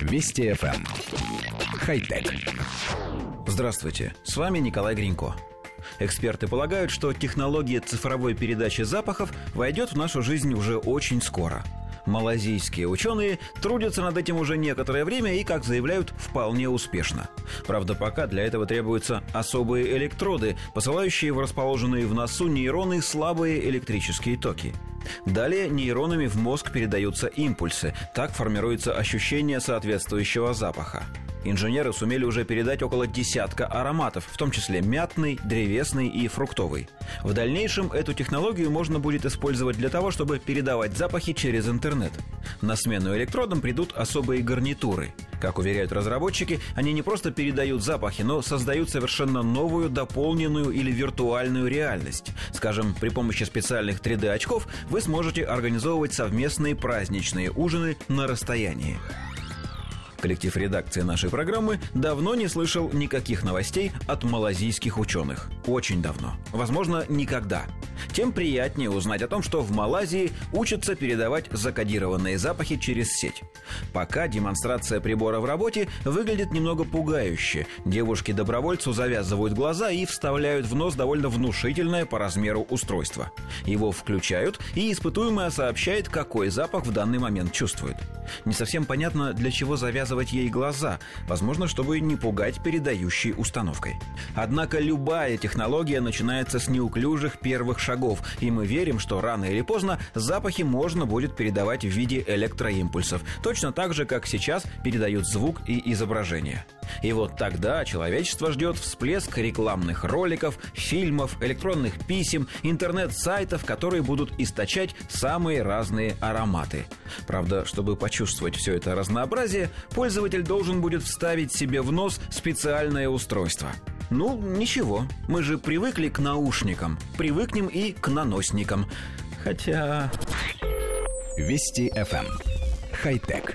Вести FM. Эм. Хай-тек. Здравствуйте, с вами Николай Гринько. Эксперты полагают, что технология цифровой передачи запахов войдет в нашу жизнь уже очень скоро – Малазийские ученые трудятся над этим уже некоторое время и, как заявляют, вполне успешно. Правда, пока для этого требуются особые электроды, посылающие в расположенные в носу нейроны слабые электрические токи. Далее нейронами в мозг передаются импульсы. Так формируется ощущение соответствующего запаха. Инженеры сумели уже передать около десятка ароматов, в том числе мятный, древесный и фруктовый. В дальнейшем эту технологию можно будет использовать для того, чтобы передавать запахи через интернет. На смену электродам придут особые гарнитуры. Как уверяют разработчики, они не просто передают запахи, но создают совершенно новую, дополненную или виртуальную реальность. Скажем, при помощи специальных 3D-очков вы сможете организовывать совместные праздничные ужины на расстоянии. Коллектив редакции нашей программы давно не слышал никаких новостей от малазийских ученых. Очень давно. Возможно, никогда тем приятнее узнать о том, что в Малайзии учатся передавать закодированные запахи через сеть. Пока демонстрация прибора в работе выглядит немного пугающе. Девушки добровольцу завязывают глаза и вставляют в нос довольно внушительное по размеру устройство. Его включают, и испытуемая сообщает, какой запах в данный момент чувствует. Не совсем понятно, для чего завязывать ей глаза, возможно, чтобы не пугать передающей установкой. Однако любая технология начинается с неуклюжих первых шагов шагов, и мы верим, что рано или поздно запахи можно будет передавать в виде электроимпульсов, точно так же, как сейчас передают звук и изображение. И вот тогда человечество ждет всплеск рекламных роликов, фильмов, электронных писем, интернет-сайтов, которые будут источать самые разные ароматы. Правда, чтобы почувствовать все это разнообразие, пользователь должен будет вставить себе в нос специальное устройство – ну, ничего, мы же привыкли к наушникам, привыкнем и к наносникам. Хотя... Вести FM. Эм. Хай-тек.